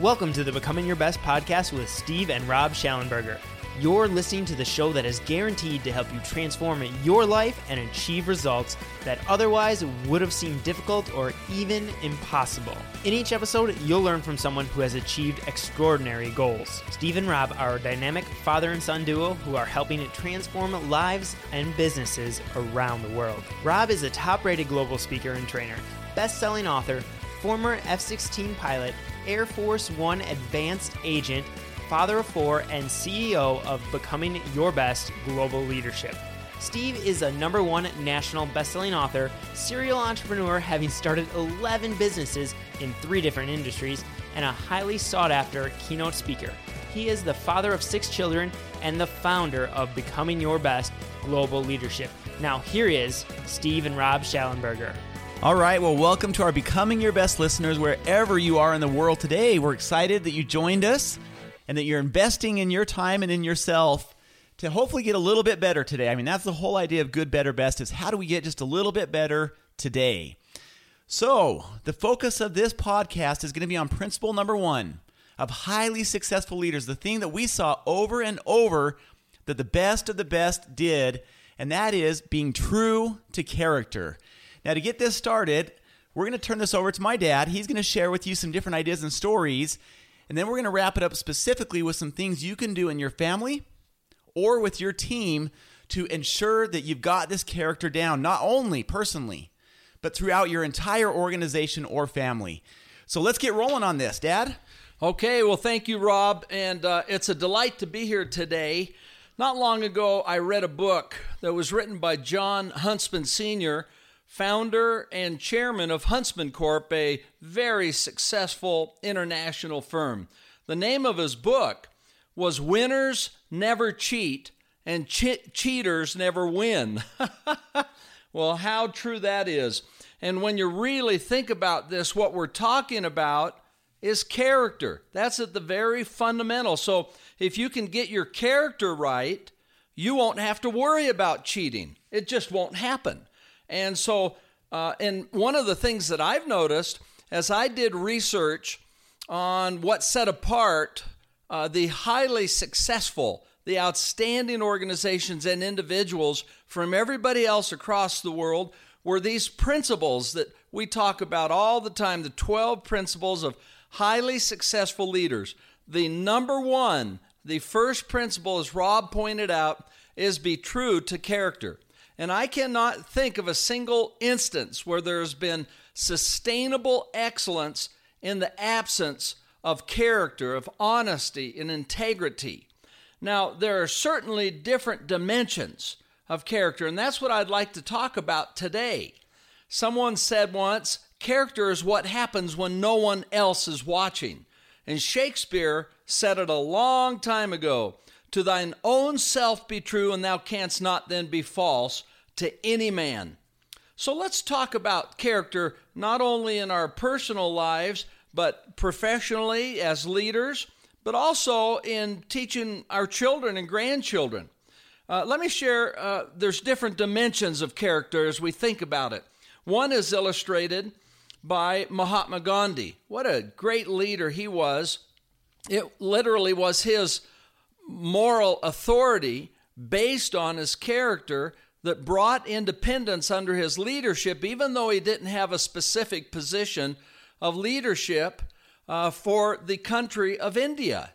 Welcome to the Becoming Your Best podcast with Steve and Rob Schallenberger. You're listening to the show that is guaranteed to help you transform your life and achieve results that otherwise would have seemed difficult or even impossible. In each episode, you'll learn from someone who has achieved extraordinary goals. Steve and Rob are a dynamic father and son duo who are helping transform lives and businesses around the world. Rob is a top rated global speaker and trainer, best selling author, former F 16 pilot, Air Force One advanced agent, father of four, and CEO of Becoming Your Best Global Leadership. Steve is a number one national best-selling author, serial entrepreneur having started 11 businesses in three different industries, and a highly sought-after keynote speaker. He is the father of six children and the founder of Becoming Your Best Global Leadership. Now here is Steve and Rob Schallenberger. All right, well, welcome to our Becoming Your Best listeners wherever you are in the world today. We're excited that you joined us and that you're investing in your time and in yourself to hopefully get a little bit better today. I mean, that's the whole idea of good, better, best is how do we get just a little bit better today? So, the focus of this podcast is going to be on principle number one of highly successful leaders, the thing that we saw over and over that the best of the best did, and that is being true to character. Now, to get this started, we're going to turn this over to my dad. He's going to share with you some different ideas and stories. And then we're going to wrap it up specifically with some things you can do in your family or with your team to ensure that you've got this character down, not only personally, but throughout your entire organization or family. So let's get rolling on this, Dad. Okay, well, thank you, Rob. And uh, it's a delight to be here today. Not long ago, I read a book that was written by John Huntsman Sr founder and chairman of Huntsman Corp, a very successful international firm. The name of his book was Winners Never Cheat and che- Cheaters Never Win. well, how true that is. And when you really think about this, what we're talking about is character. That's at the very fundamental. So if you can get your character right, you won't have to worry about cheating. It just won't happen. And so, uh, and one of the things that I've noticed as I did research on what set apart uh, the highly successful, the outstanding organizations and individuals from everybody else across the world were these principles that we talk about all the time the 12 principles of highly successful leaders. The number one, the first principle, as Rob pointed out, is be true to character. And I cannot think of a single instance where there's been sustainable excellence in the absence of character, of honesty, and integrity. Now, there are certainly different dimensions of character, and that's what I'd like to talk about today. Someone said once, character is what happens when no one else is watching. And Shakespeare said it a long time ago To thine own self be true, and thou canst not then be false to any man. So let's talk about character not only in our personal lives, but professionally as leaders, but also in teaching our children and grandchildren. Uh, let me share, uh, there's different dimensions of character as we think about it. One is illustrated by Mahatma Gandhi. What a great leader he was. It literally was his moral authority based on his character that brought independence under his leadership, even though he didn't have a specific position of leadership uh, for the country of India.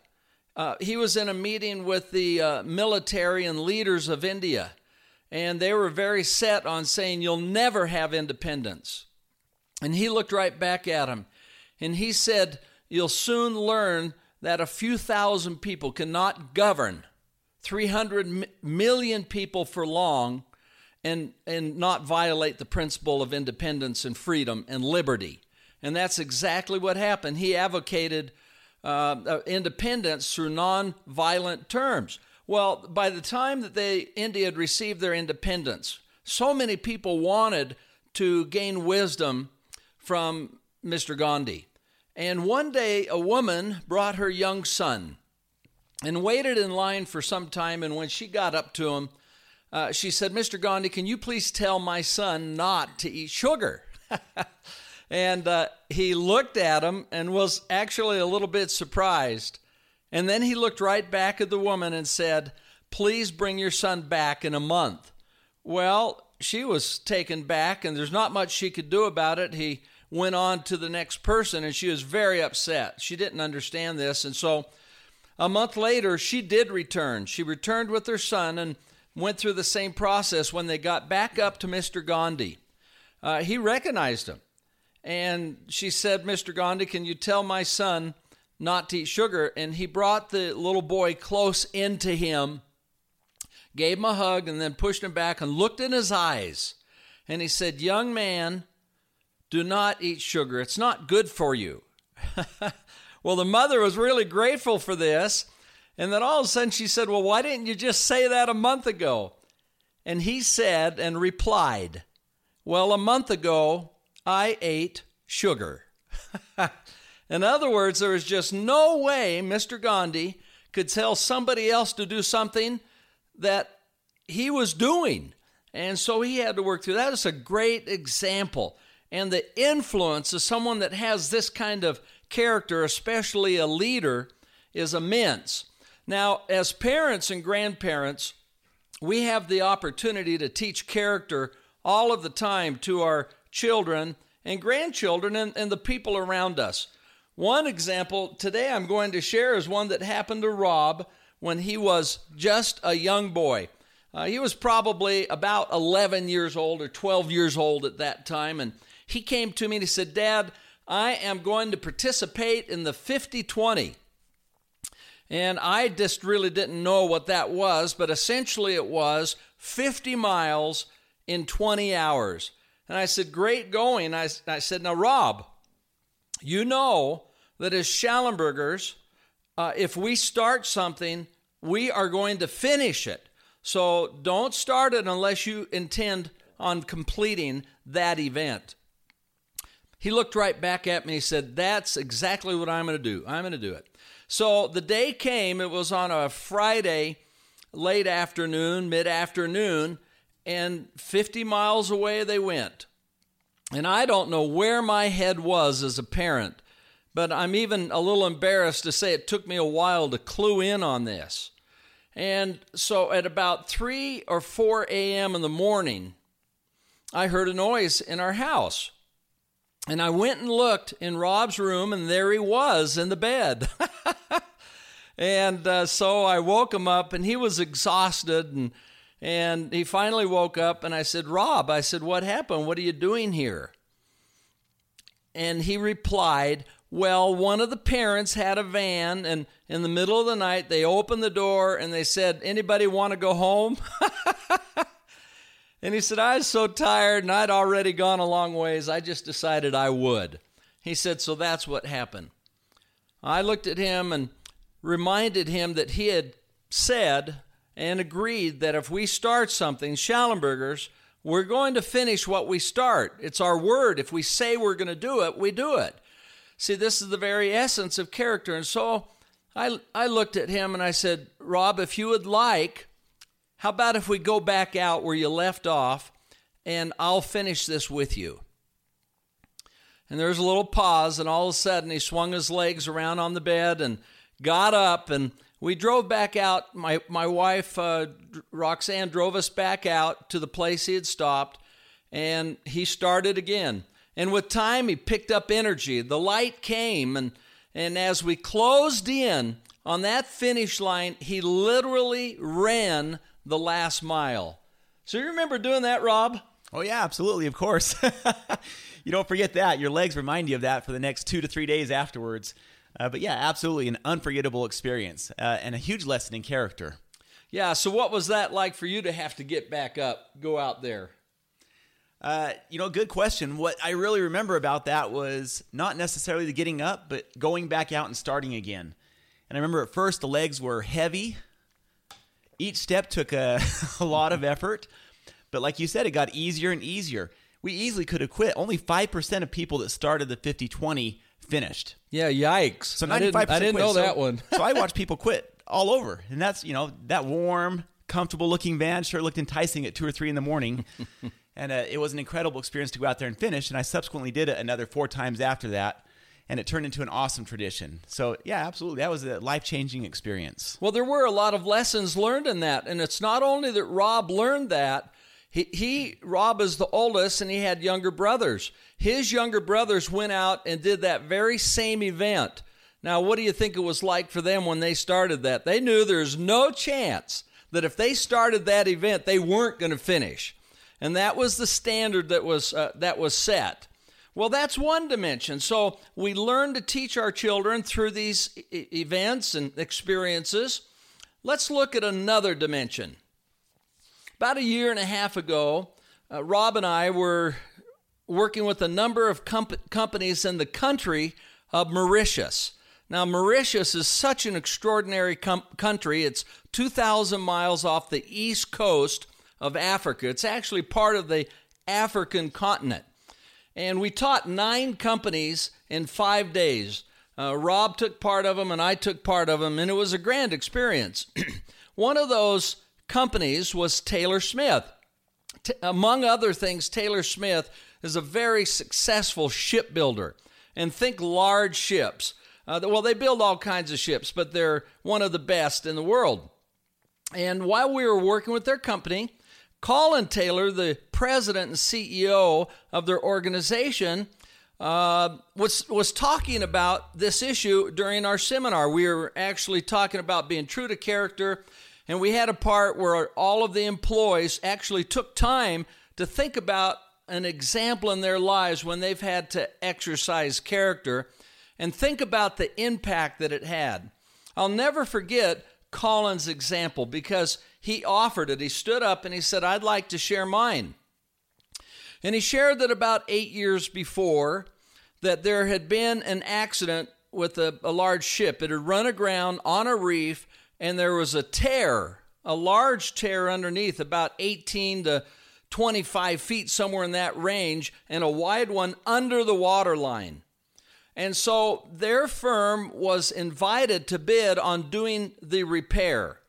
Uh, he was in a meeting with the uh, military and leaders of India, and they were very set on saying, You'll never have independence. And he looked right back at him and he said, You'll soon learn that a few thousand people cannot govern 300 million people for long and, and not violate the principle of independence and freedom and liberty. And that's exactly what happened. He advocated uh, uh, independence through non-violent terms. Well, by the time that they India had received their independence, so many people wanted to gain wisdom from Mr. Gandhi. And one day, a woman brought her young son and waited in line for some time. And when she got up to him, uh, she said, Mr. Gandhi, can you please tell my son not to eat sugar? and uh, he looked at him and was actually a little bit surprised. And then he looked right back at the woman and said, Please bring your son back in a month. Well, she was taken back, and there's not much she could do about it. He went on to the next person, and she was very upset. She didn't understand this. And so a month later, she did return. She returned with her son and went through the same process when they got back up to Mr. Gandhi. Uh, he recognized him. And she said, Mr. Gandhi, can you tell my son not to eat sugar? And he brought the little boy close into him, gave him a hug, and then pushed him back and looked in his eyes. And he said, Young man, do not eat sugar. It's not good for you. well, the mother was really grateful for this. And then all of a sudden she said, Well, why didn't you just say that a month ago? And he said and replied, Well, a month ago, I ate sugar. In other words, there was just no way Mr. Gandhi could tell somebody else to do something that he was doing. And so he had to work through that. Is a great example. And the influence of someone that has this kind of character, especially a leader, is immense. Now, as parents and grandparents, we have the opportunity to teach character all of the time to our children and grandchildren and, and the people around us. One example today I'm going to share is one that happened to Rob when he was just a young boy. Uh, he was probably about 11 years old or 12 years old at that time. And he came to me and he said, Dad, I am going to participate in the 50 20. And I just really didn't know what that was, but essentially it was 50 miles in 20 hours. And I said, Great going. I, I said, Now, Rob, you know that as Schallenbergers, uh, if we start something, we are going to finish it. So don't start it unless you intend on completing that event. He looked right back at me. He said, That's exactly what I'm going to do. I'm going to do it. So the day came, it was on a Friday, late afternoon, mid afternoon, and 50 miles away they went. And I don't know where my head was as a parent, but I'm even a little embarrassed to say it took me a while to clue in on this. And so at about 3 or 4 a.m. in the morning, I heard a noise in our house. And I went and looked in Rob's room, and there he was in the bed. and uh, so I woke him up, and he was exhausted. And, and he finally woke up, and I said, Rob, I said, what happened? What are you doing here? And he replied, Well, one of the parents had a van, and in the middle of the night, they opened the door and they said, Anybody want to go home? And he said, I was so tired and I'd already gone a long ways, I just decided I would. He said, So that's what happened. I looked at him and reminded him that he had said and agreed that if we start something, Schallenbergers, we're going to finish what we start. It's our word. If we say we're going to do it, we do it. See, this is the very essence of character. And so I, I looked at him and I said, Rob, if you would like, how about if we go back out where you left off and I'll finish this with you? And there was a little pause, and all of a sudden he swung his legs around on the bed and got up, and we drove back out. My, my wife, uh, Roxanne, drove us back out to the place he had stopped, and he started again. And with time, he picked up energy. The light came, and, and as we closed in on that finish line, he literally ran the last mile. So you remember doing that, Rob? Oh, yeah, absolutely, of course. you don't forget that. Your legs remind you of that for the next two to three days afterwards. Uh, but yeah, absolutely an unforgettable experience uh, and a huge lesson in character. Yeah, so what was that like for you to have to get back up, go out there? Uh, you know, good question. What I really remember about that was not necessarily the getting up, but going back out and starting again. And I remember at first the legs were heavy, each step took a, a lot of effort, but like you said, it got easier and easier. We easily could have quit. Only 5% of people that started the 50 20 finished. Yeah, yikes. So 95% I didn't, I didn't quit. know So- that one. so I watched people quit all over. And that's, you know, that warm, comfortable looking van sure looked enticing at two or three in the morning. And uh, it was an incredible experience to go out there and finish. And I subsequently did it another four times after that. And it turned into an awesome tradition. So, yeah, absolutely. That was a life changing experience. Well, there were a lot of lessons learned in that. And it's not only that Rob learned that, he, he, Rob is the oldest and he had younger brothers. His younger brothers went out and did that very same event. Now, what do you think it was like for them when they started that? They knew there's no chance that if they started that event, they weren't going to finish. And that was the standard that was, uh, that was set. Well, that's one dimension. So we learn to teach our children through these e- events and experiences. Let's look at another dimension. About a year and a half ago, uh, Rob and I were working with a number of comp- companies in the country of Mauritius. Now, Mauritius is such an extraordinary com- country. It's 2,000 miles off the east coast of Africa. It's actually part of the African continent. And we taught nine companies in five days. Uh, Rob took part of them, and I took part of them, and it was a grand experience. One of those companies was Taylor Smith. T- among other things, Taylor Smith is a very successful shipbuilder. And think large ships. Uh, well, they build all kinds of ships, but they're one of the best in the world. And while we were working with their company, Colin Taylor, the president and CEO of their organization, uh, was was talking about this issue during our seminar. We were actually talking about being true to character and we had a part where all of the employees actually took time to think about an example in their lives when they've had to exercise character and think about the impact that it had. I'll never forget Colin's example because he offered it. He stood up and he said, I'd like to share mine. And he shared that about eight years before, that there had been an accident with a, a large ship. It had run aground on a reef and there was a tear, a large tear underneath, about 18 to 25 feet, somewhere in that range, and a wide one under the water line. And so their firm was invited to bid on doing the repair.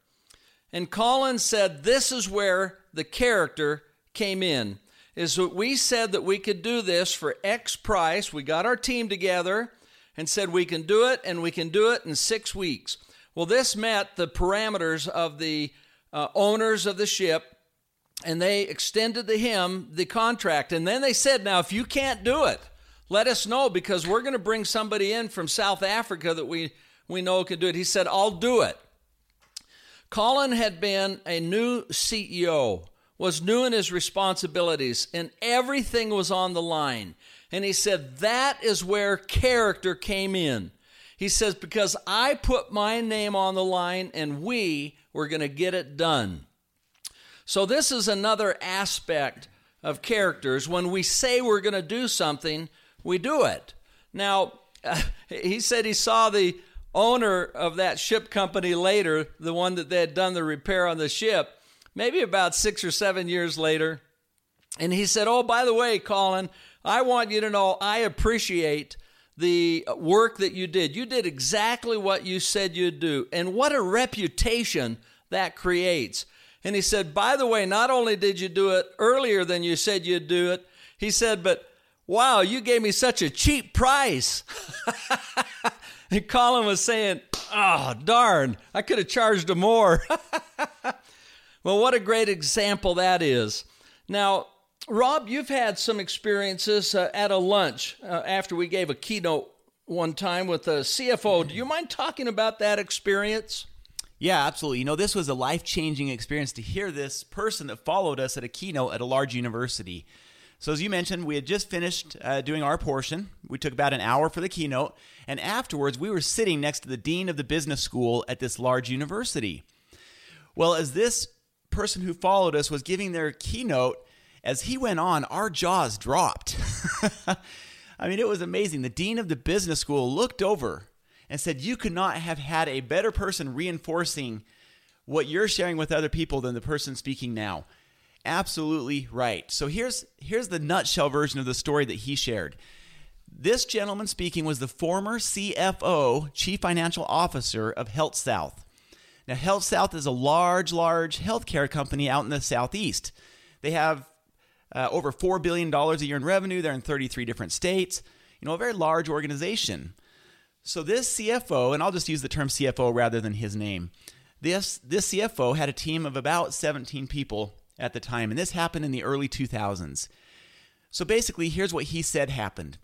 And Collins said, This is where the character came in. Is that we said that we could do this for X price. We got our team together and said we can do it, and we can do it in six weeks. Well, this met the parameters of the uh, owners of the ship, and they extended to him the contract. And then they said, Now, if you can't do it, let us know because we're going to bring somebody in from South Africa that we, we know can do it. He said, I'll do it. Colin had been a new CEO, was new in his responsibilities, and everything was on the line. And he said, That is where character came in. He says, Because I put my name on the line and we were going to get it done. So, this is another aspect of characters. When we say we're going to do something, we do it. Now, he said he saw the owner of that ship company later, the one that they had done the repair on the ship, maybe about six or seven years later. And he said, Oh, by the way, Colin, I want you to know I appreciate the work that you did. You did exactly what you said you'd do. And what a reputation that creates. And he said, By the way, not only did you do it earlier than you said you'd do it, he said, but wow, you gave me such a cheap price. and Colin was saying, Oh, darn, I could have charged him more. well, what a great example that is. Now, Rob, you've had some experiences uh, at a lunch uh, after we gave a keynote one time with a CFO. Do you mind talking about that experience? Yeah, absolutely. You know, this was a life changing experience to hear this person that followed us at a keynote at a large university. So, as you mentioned, we had just finished uh, doing our portion. We took about an hour for the keynote. And afterwards, we were sitting next to the dean of the business school at this large university. Well, as this person who followed us was giving their keynote, as he went on, our jaws dropped. I mean, it was amazing. The dean of the business school looked over and said, You could not have had a better person reinforcing what you're sharing with other people than the person speaking now. Absolutely right. So here's here's the nutshell version of the story that he shared. This gentleman speaking was the former CFO, Chief Financial Officer of HealthSouth. Now, HealthSouth is a large, large healthcare company out in the southeast. They have uh, over $4 billion a year in revenue. They're in 33 different states. You know, a very large organization. So this CFO, and I'll just use the term CFO rather than his name. This this CFO had a team of about 17 people at the time, and this happened in the early 2000s. So basically, here's what he said happened.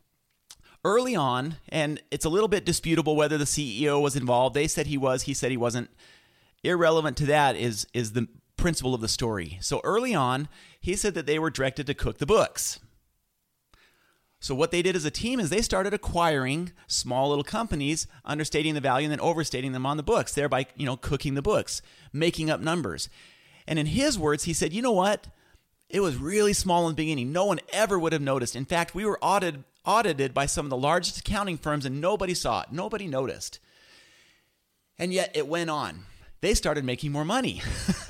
Early on, and it's a little bit disputable whether the CEO was involved. They said he was, he said he wasn't. Irrelevant to that is is the principle of the story. So early on, he said that they were directed to cook the books. So what they did as a team is they started acquiring small little companies, understating the value and then overstating them on the books, thereby, you know, cooking the books, making up numbers. And in his words, he said, "You know what? It was really small in the beginning. No one ever would have noticed. In fact, we were audited audited by some of the largest accounting firms and nobody saw it. Nobody noticed. And yet it went on. They started making more money.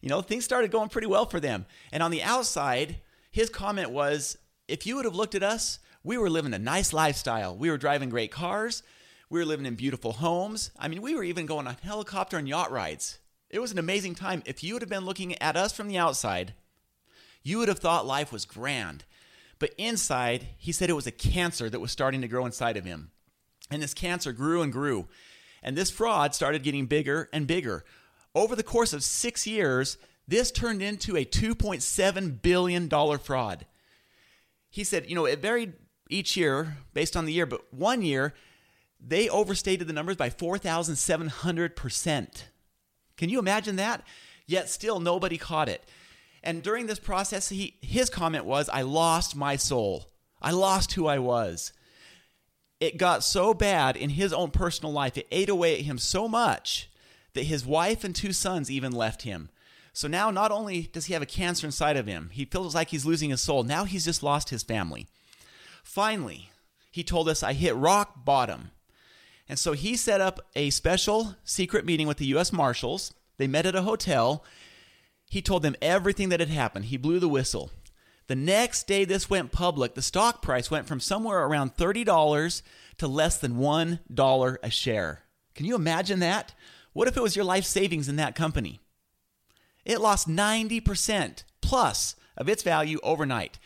you know, things started going pretty well for them. And on the outside, his comment was, if you would have looked at us, we were living a nice lifestyle. We were driving great cars. We were living in beautiful homes. I mean, we were even going on helicopter and yacht rides. It was an amazing time. If you would have been looking at us from the outside, you would have thought life was grand. But inside, he said it was a cancer that was starting to grow inside of him. And this cancer grew and grew. And this fraud started getting bigger and bigger. Over the course of six years, this turned into a $2.7 billion fraud. He said, you know, it varied each year based on the year, but one year they overstated the numbers by 4,700%. Can you imagine that? Yet still nobody caught it. And during this process, he, his comment was, I lost my soul. I lost who I was. It got so bad in his own personal life, it ate away at him so much that his wife and two sons even left him. So now, not only does he have a cancer inside of him, he feels like he's losing his soul. Now he's just lost his family. Finally, he told us, I hit rock bottom. And so he set up a special secret meeting with the U.S. Marshals. They met at a hotel. He told them everything that had happened. He blew the whistle. The next day this went public, the stock price went from somewhere around $30 to less than $1 a share. Can you imagine that? What if it was your life savings in that company? It lost 90% plus of its value overnight.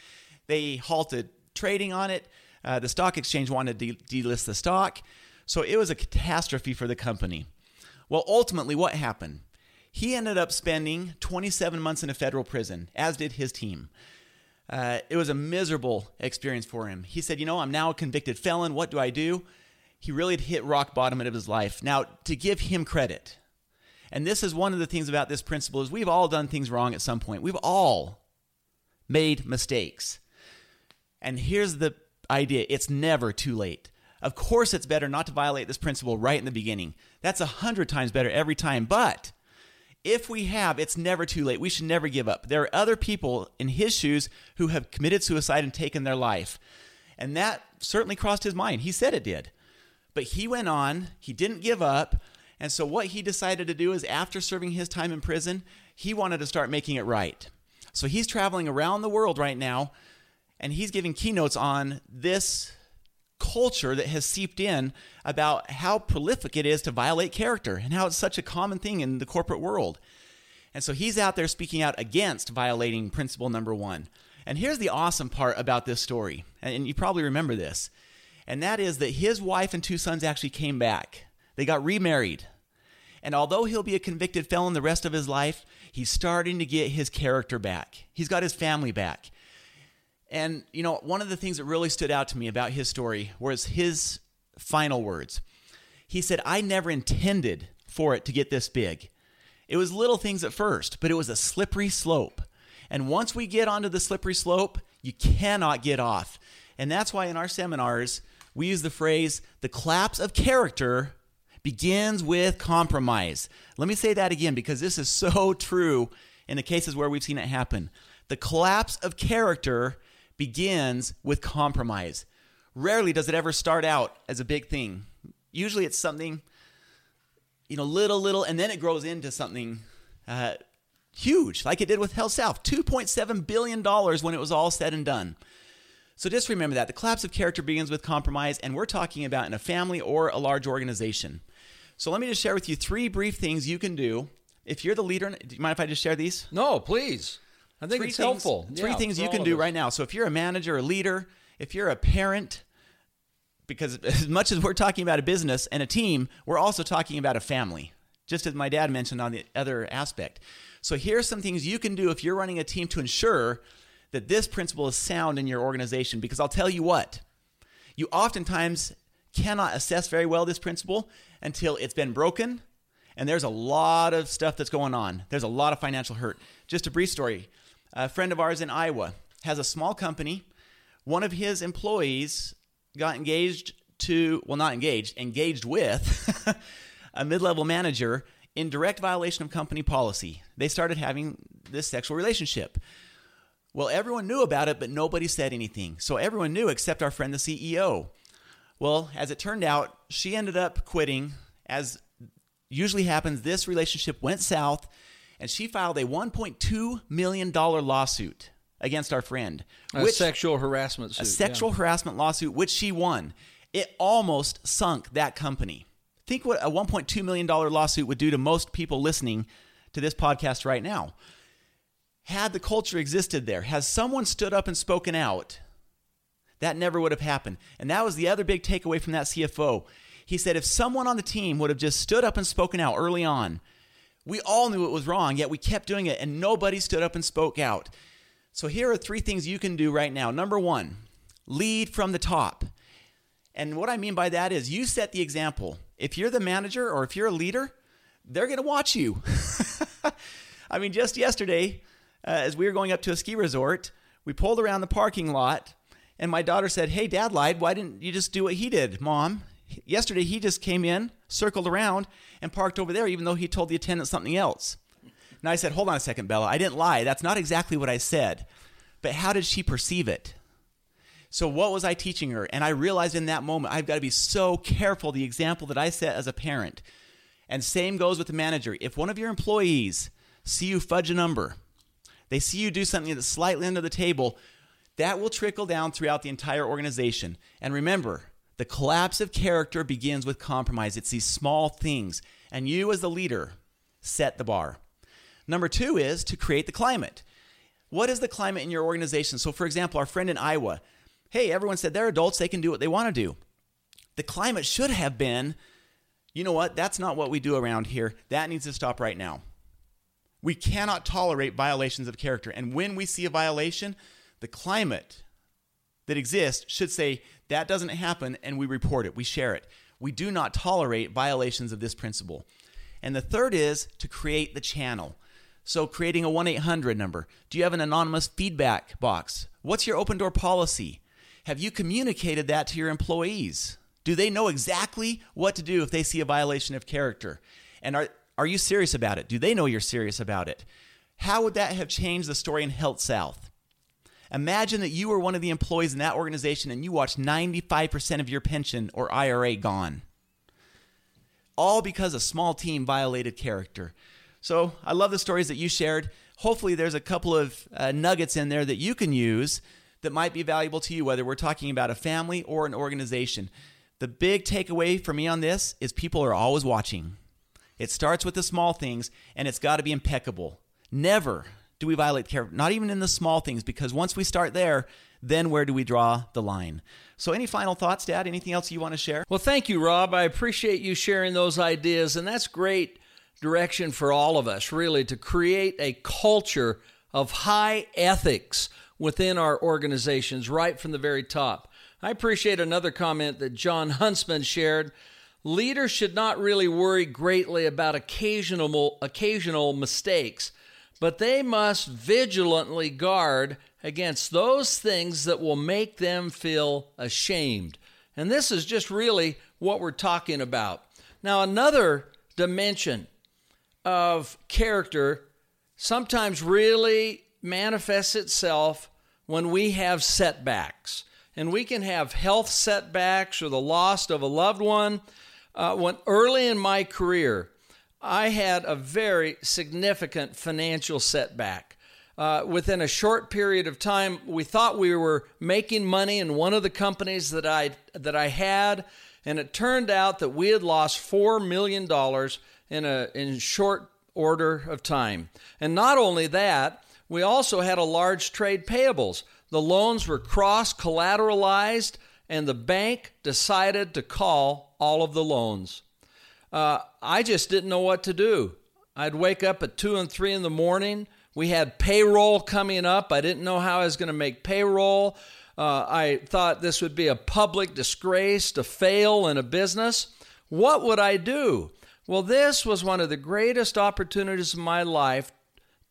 They halted trading on it. Uh, the stock exchange wanted to de- delist the stock. So it was a catastrophe for the company. Well, ultimately, what happened? He ended up spending 27 months in a federal prison, as did his team. Uh, it was a miserable experience for him. He said, You know, I'm now a convicted felon. What do I do? He really had hit rock bottom of his life. Now, to give him credit, and this is one of the things about this principle is we've all done things wrong at some point. We've all made mistakes. And here's the idea, it's never too late. Of course it's better not to violate this principle right in the beginning. That's a hundred times better every time. But if we have, it's never too late. We should never give up. There are other people in his shoes who have committed suicide and taken their life. And that certainly crossed his mind. He said it did. But he went on, he didn't give up, and so, what he decided to do is, after serving his time in prison, he wanted to start making it right. So, he's traveling around the world right now, and he's giving keynotes on this culture that has seeped in about how prolific it is to violate character and how it's such a common thing in the corporate world. And so he's out there speaking out against violating principle number one. And here's the awesome part about this story, and you probably remember this, and that is that his wife and two sons actually came back. They got remarried. And although he'll be a convicted felon the rest of his life, he's starting to get his character back. He's got his family back. And, you know, one of the things that really stood out to me about his story was his final words. He said, I never intended for it to get this big. It was little things at first, but it was a slippery slope. And once we get onto the slippery slope, you cannot get off. And that's why in our seminars, we use the phrase, the collapse of character begins with compromise. Let me say that again because this is so true in the cases where we've seen it happen. The collapse of character begins with compromise. Rarely does it ever start out as a big thing. Usually it's something, you know, little, little, and then it grows into something uh, huge, like it did with HealthSouth $2.7 billion when it was all said and done. So just remember that the collapse of character begins with compromise, and we're talking about in a family or a large organization. So let me just share with you three brief things you can do. If you're the leader, do you mind if I just share these? No, please. I think three it's things, helpful. Three Yeah, things you can do right now. So if you're a manager, a leader, if you're a parent, because as much as we're talking about a business and a team, we're also talking about a family, just as my dad mentioned on the other aspect. So here's some things you can do if you're running a team to ensure that this principle is sound in your organization. Because I'll tell you what, you oftentimes cannot assess very well this principle until it's been broken and there's a lot of stuff that's going on. There's a lot of financial hurt. Just a brief story. A friend of ours in Iowa has a small company. One of his employees got engaged to, well, not engaged, engaged with a mid level manager in direct violation of company policy. They started having this sexual relationship. Well, everyone knew about it, but nobody said anything. So everyone knew except our friend, the CEO. Well, as it turned out, she ended up quitting. As usually happens, this relationship went south, and she filed a $1.2 million lawsuit against our friend. A sexual harassment suit. a sexual harassment lawsuit, which she won. It almost sunk that company. Think what a $1.2 million lawsuit would do to most people listening to this podcast right now. Had the culture existed there, has someone stood up and spoken out, that never would have happened. And that was the other big takeaway from that CFO. He said if someone on the team would have just stood up and spoken out early on, we all knew it was wrong, yet we kept doing it and nobody stood up and spoke out. So here are three things you can do right now. Number one, lead from the top. And what I mean by that is you set the example. If you're the manager or if you're a leader, they're going to watch you. I mean, just yesterday, uh, as we were going up to a ski resort, we pulled around the parking lot, and my daughter said, Hey, dad lied. Why didn't you just do what he did, mom? Yesterday, he just came in, circled around, and parked over there, even though he told the attendant something else. And I said, Hold on a second, Bella. I didn't lie. That's not exactly what I said. But how did she perceive it? So, what was I teaching her? And I realized in that moment, I've got to be so careful the example that I set as a parent. And same goes with the manager. If one of your employees see you fudge a number, they see you do something that's slightly under the table, that will trickle down throughout the entire organization. And remember, the collapse of character begins with compromise. It's these small things. And you, as the leader, set the bar. Number two is to create the climate. What is the climate in your organization? So, for example, our friend in Iowa, hey, everyone said they're adults, they can do what they want to do. The climate should have been, you know what, that's not what we do around here. That needs to stop right now. We cannot tolerate violations of character. And when we see a violation, the climate that exist should say that doesn't happen and we report it, we share it. We do not tolerate violations of this principle. And the third is to create the channel. So, creating a 1 800 number. Do you have an anonymous feedback box? What's your open door policy? Have you communicated that to your employees? Do they know exactly what to do if they see a violation of character? And are, are you serious about it? Do they know you're serious about it? How would that have changed the story in HealthSouth? Imagine that you were one of the employees in that organization and you watched 95% of your pension or IRA gone. All because a small team violated character. So I love the stories that you shared. Hopefully, there's a couple of uh, nuggets in there that you can use that might be valuable to you, whether we're talking about a family or an organization. The big takeaway for me on this is people are always watching. It starts with the small things and it's got to be impeccable. Never do we violate character, not even in the small things, because once we start there, then where do we draw the line? So, any final thoughts, Dad? Anything else you want to share? Well, thank you, Rob. I appreciate you sharing those ideas, and that's great direction for all of us, really, to create a culture of high ethics within our organizations right from the very top. I appreciate another comment that John Huntsman shared. Leaders should not really worry greatly about occasional occasional mistakes, but they must vigilantly guard against those things that will make them feel ashamed. And this is just really what we're talking about. Now, another dimension of character sometimes really manifests itself when we have setbacks. And we can have health setbacks or the loss of a loved one. Uh, when early in my career, I had a very significant financial setback. Uh, within a short period of time, we thought we were making money in one of the companies that I that I had, and it turned out that we had lost four million dollars in a in short order of time. And not only that, We also had a large trade payables. The loans were cross collateralized, and the bank decided to call all of the loans. Uh, I just didn't know what to do. I'd wake up at 2 and 3 in the morning. We had payroll coming up. I didn't know how I was going to make payroll. Uh, I thought this would be a public disgrace to fail in a business. What would I do? Well, this was one of the greatest opportunities of my life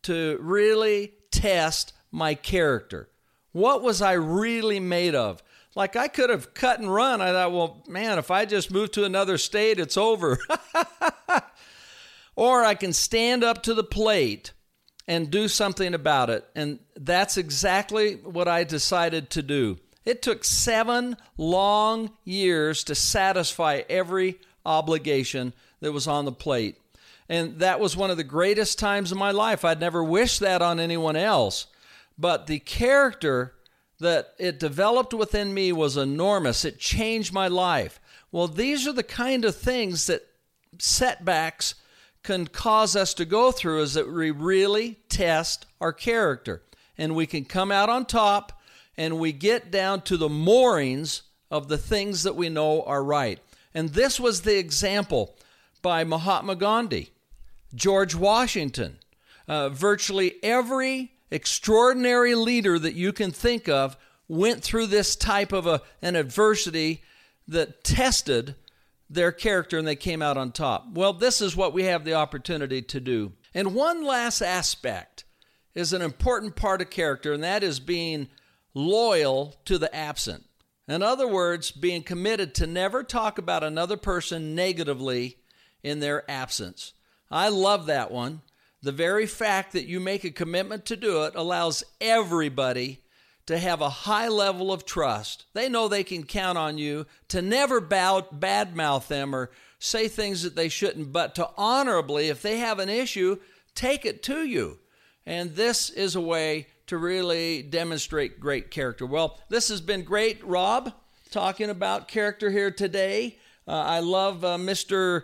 to really test my character. What was I really made of? Like I could have cut and run. I thought, well, man, if I just move to another state, it's over. or I can stand up to the plate and do something about it. And that's exactly what I decided to do. It took seven long years to satisfy every obligation that was on the plate. And that was one of the greatest times of my life. I'd never wish that on anyone else. But the character that it developed within me was enormous. It changed my life. Well, these are the kind of things that setbacks can cause us to go through is that we really test our character and we can come out on top and we get down to the moorings of the things that we know are right. And this was the example by Mahatma Gandhi, George Washington, uh, virtually every extraordinary leader that you can think of went through this type of a, an adversity that tested their character and they came out on top. Well, this is what we have the opportunity to do. And one last aspect is an important part of character, and that is being loyal to the absent. In other words, being committed to never talk about another person negatively in their absence. I love that one. The very fact that you make a commitment to do it allows everybody to have a high level of trust. They know they can count on you to never badmouth them or say things that they shouldn't, but to honorably, if they have an issue, take it to you. And this is a way to really demonstrate great character. Well, this has been great, Rob, talking about character here today. Uh, I love uh, Mr.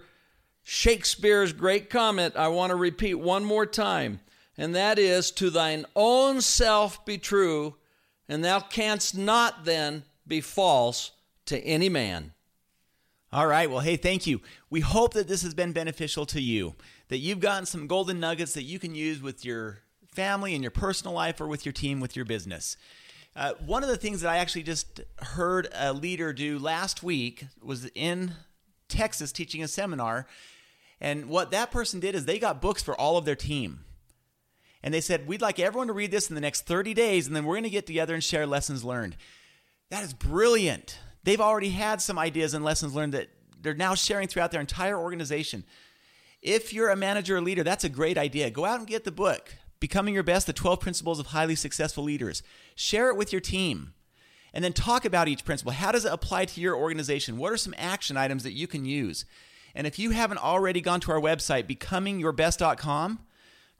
Shakespeare's great comment. I want to repeat one more time, and that is To thine own self be true and thou canst not then be false to any man. All right. Well, hey, thank you. We hope that this has been beneficial to you, that you've gotten some golden nuggets that you can use with your family and your personal life or with your team, with your business. Uh, one of the things that I actually just heard a leader do last week was in Texas teaching a seminar. And what that person did is they got books for all of their team and they said, We'd like everyone to read this in the next 30 days, and then we're going to get together and share lessons learned. That is brilliant. They've already had some ideas and lessons learned that they're now sharing throughout their entire organization. If you're a manager or leader, that's a great idea. Go out and get the book, Becoming Your Best The 12 Principles of Highly Successful Leaders. Share it with your team. And then talk about each principle. How does it apply to your organization? What are some action items that you can use? And if you haven't already gone to our website, becomingyourbest.com,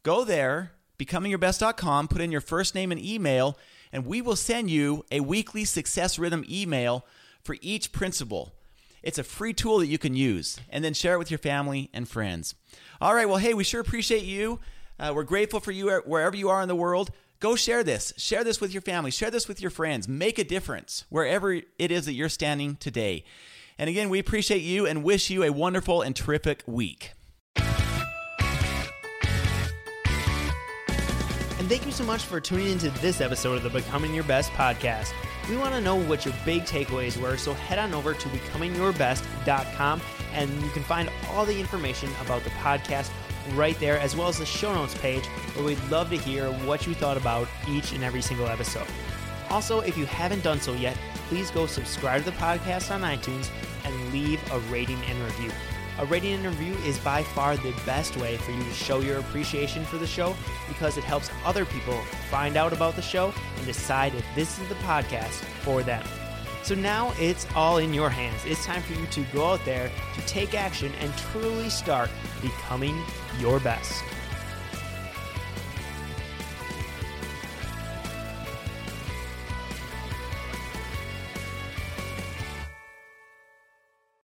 go there becomingyourbest.com, put in your first name and email, and we will send you a weekly success rhythm email for each principle. It's a free tool that you can use, and then share it with your family and friends. All right, well, hey, we sure appreciate you. Uh, we're grateful for you wherever you are in the world. Go share this. Share this with your family. Share this with your friends. Make a difference wherever it is that you're standing today. And again, we appreciate you and wish you a wonderful and terrific week. And thank you so much for tuning into this episode of the Becoming Your Best podcast. We want to know what your big takeaways were, so head on over to becomingyourbest.com and you can find all the information about the podcast right there, as well as the show notes page, where we'd love to hear what you thought about each and every single episode. Also, if you haven't done so yet, please go subscribe to the podcast on iTunes and leave a rating and review. A rating and review is by far the best way for you to show your appreciation for the show because it helps other people find out about the show and decide if this is the podcast for them. So now it's all in your hands. It's time for you to go out there to take action and truly start becoming your best.